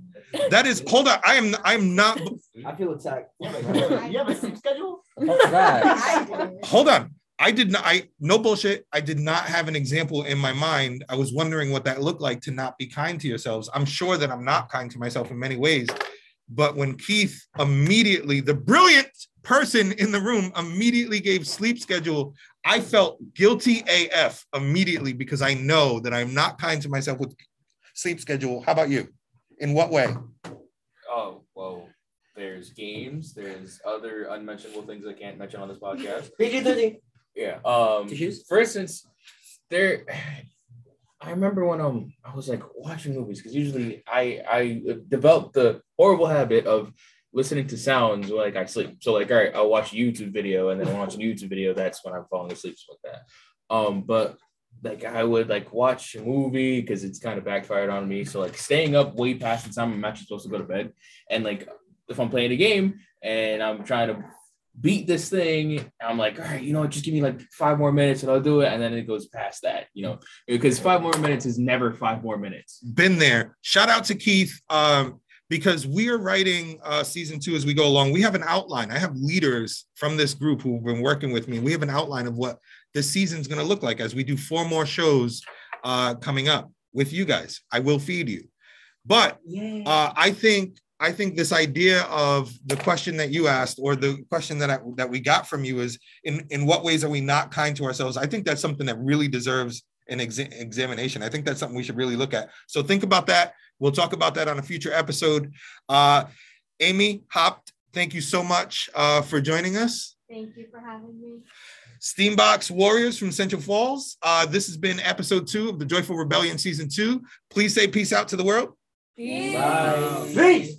Speaker 1: That is. Hold on. I am. I'm not.
Speaker 2: I feel attacked.
Speaker 4: You have a sleep schedule?
Speaker 1: Hold on. I did not. I no bullshit. I did not have an example in my mind. I was wondering what that looked like to not be kind to yourselves. I'm sure that I'm not kind to myself in many ways. But when Keith immediately, the brilliant person in the room, immediately gave sleep schedule, I felt guilty AF immediately because I know that I'm not kind to myself with sleep schedule. How about you? In what way?
Speaker 8: Oh, well, there's games, there's other unmentionable things I can't mention on this podcast.
Speaker 2: PG-13.
Speaker 8: Yeah. Um
Speaker 2: Tissues?
Speaker 8: for instance, there I remember when um I was like watching movies because usually I I developed the horrible habit of listening to sounds like I sleep. So like, all right, I'll watch a YouTube video and then watch a YouTube video. That's when I'm falling asleep, stuff like that. Um, but like I would like watch a movie because it's kind of backfired on me. So like staying up way past the time I'm actually supposed to go to bed, and like if I'm playing a game and I'm trying to beat this thing, I'm like, all right, you know, just give me like five more minutes and I'll do it, and then it goes past that, you know, because five more minutes is never five more minutes.
Speaker 1: been there. Shout out to Keith um, because we are writing uh, season two as we go along. We have an outline. I have leaders from this group who've been working with me. We have an outline of what this season's going to look like as we do four more shows uh, coming up with you guys. I will feed you, but uh, I think I think this idea of the question that you asked, or the question that I, that we got from you, is in in what ways are we not kind to ourselves? I think that's something that really deserves an exa- examination. I think that's something we should really look at. So think about that. We'll talk about that on a future episode. Uh, Aimee Haupt, thank you so much uh, for joining us.
Speaker 3: Thank you for having me.
Speaker 1: STEAM Box Warriors from Central Falls. Uh, this has been episode two of the Joyful Rebellion season two. Please say peace out to the world.
Speaker 2: Bye. Peace.